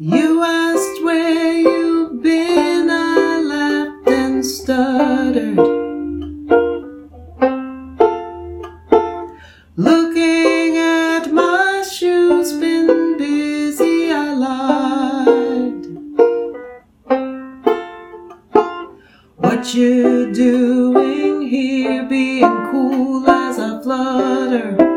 You asked where you've been, I laughed and stuttered. Looking at my shoes, been busy, I lied. What you doing here, being cool as I flutter?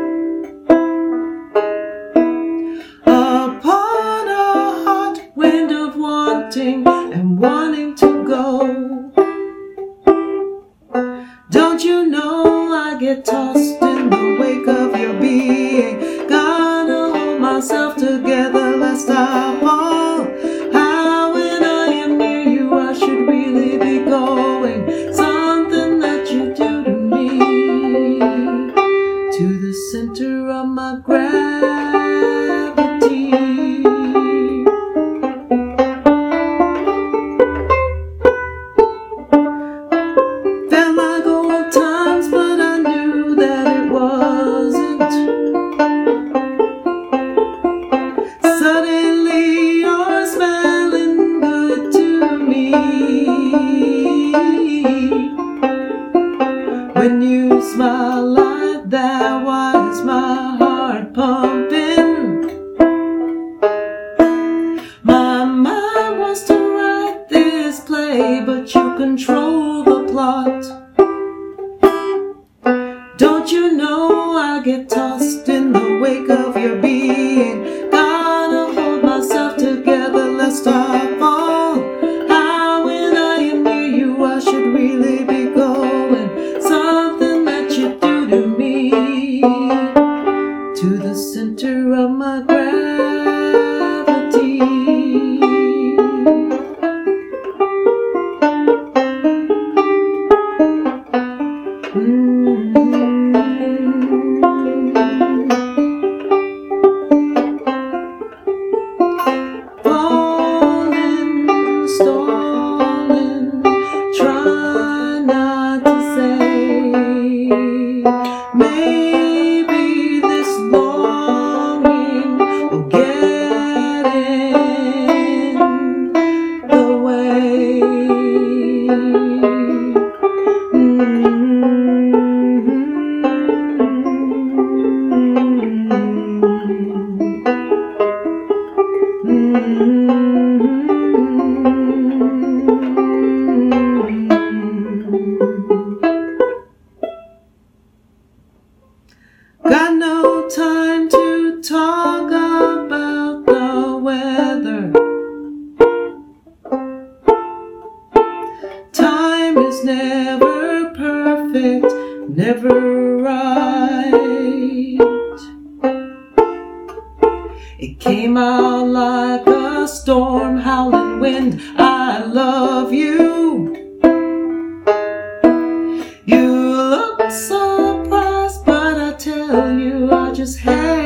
You know I get tossed in the wake of your being? Gotta hold myself together lest I fall. How when I am near you, I should really be going. Something that you do to me, to the center of my gravity. When you smile like that, why is my heart pumping? My mind wants to write this play, but you control the plot. Don't you know I get tossed in the wake of your being? Gotta hold myself together lest I to me, to the center of my gravity. Mm-hmm. Falling, stalling, try not Got no time to talk never perfect, never right. It came out like a storm, howling wind. I love you. You look surprised, but I tell you, I just had.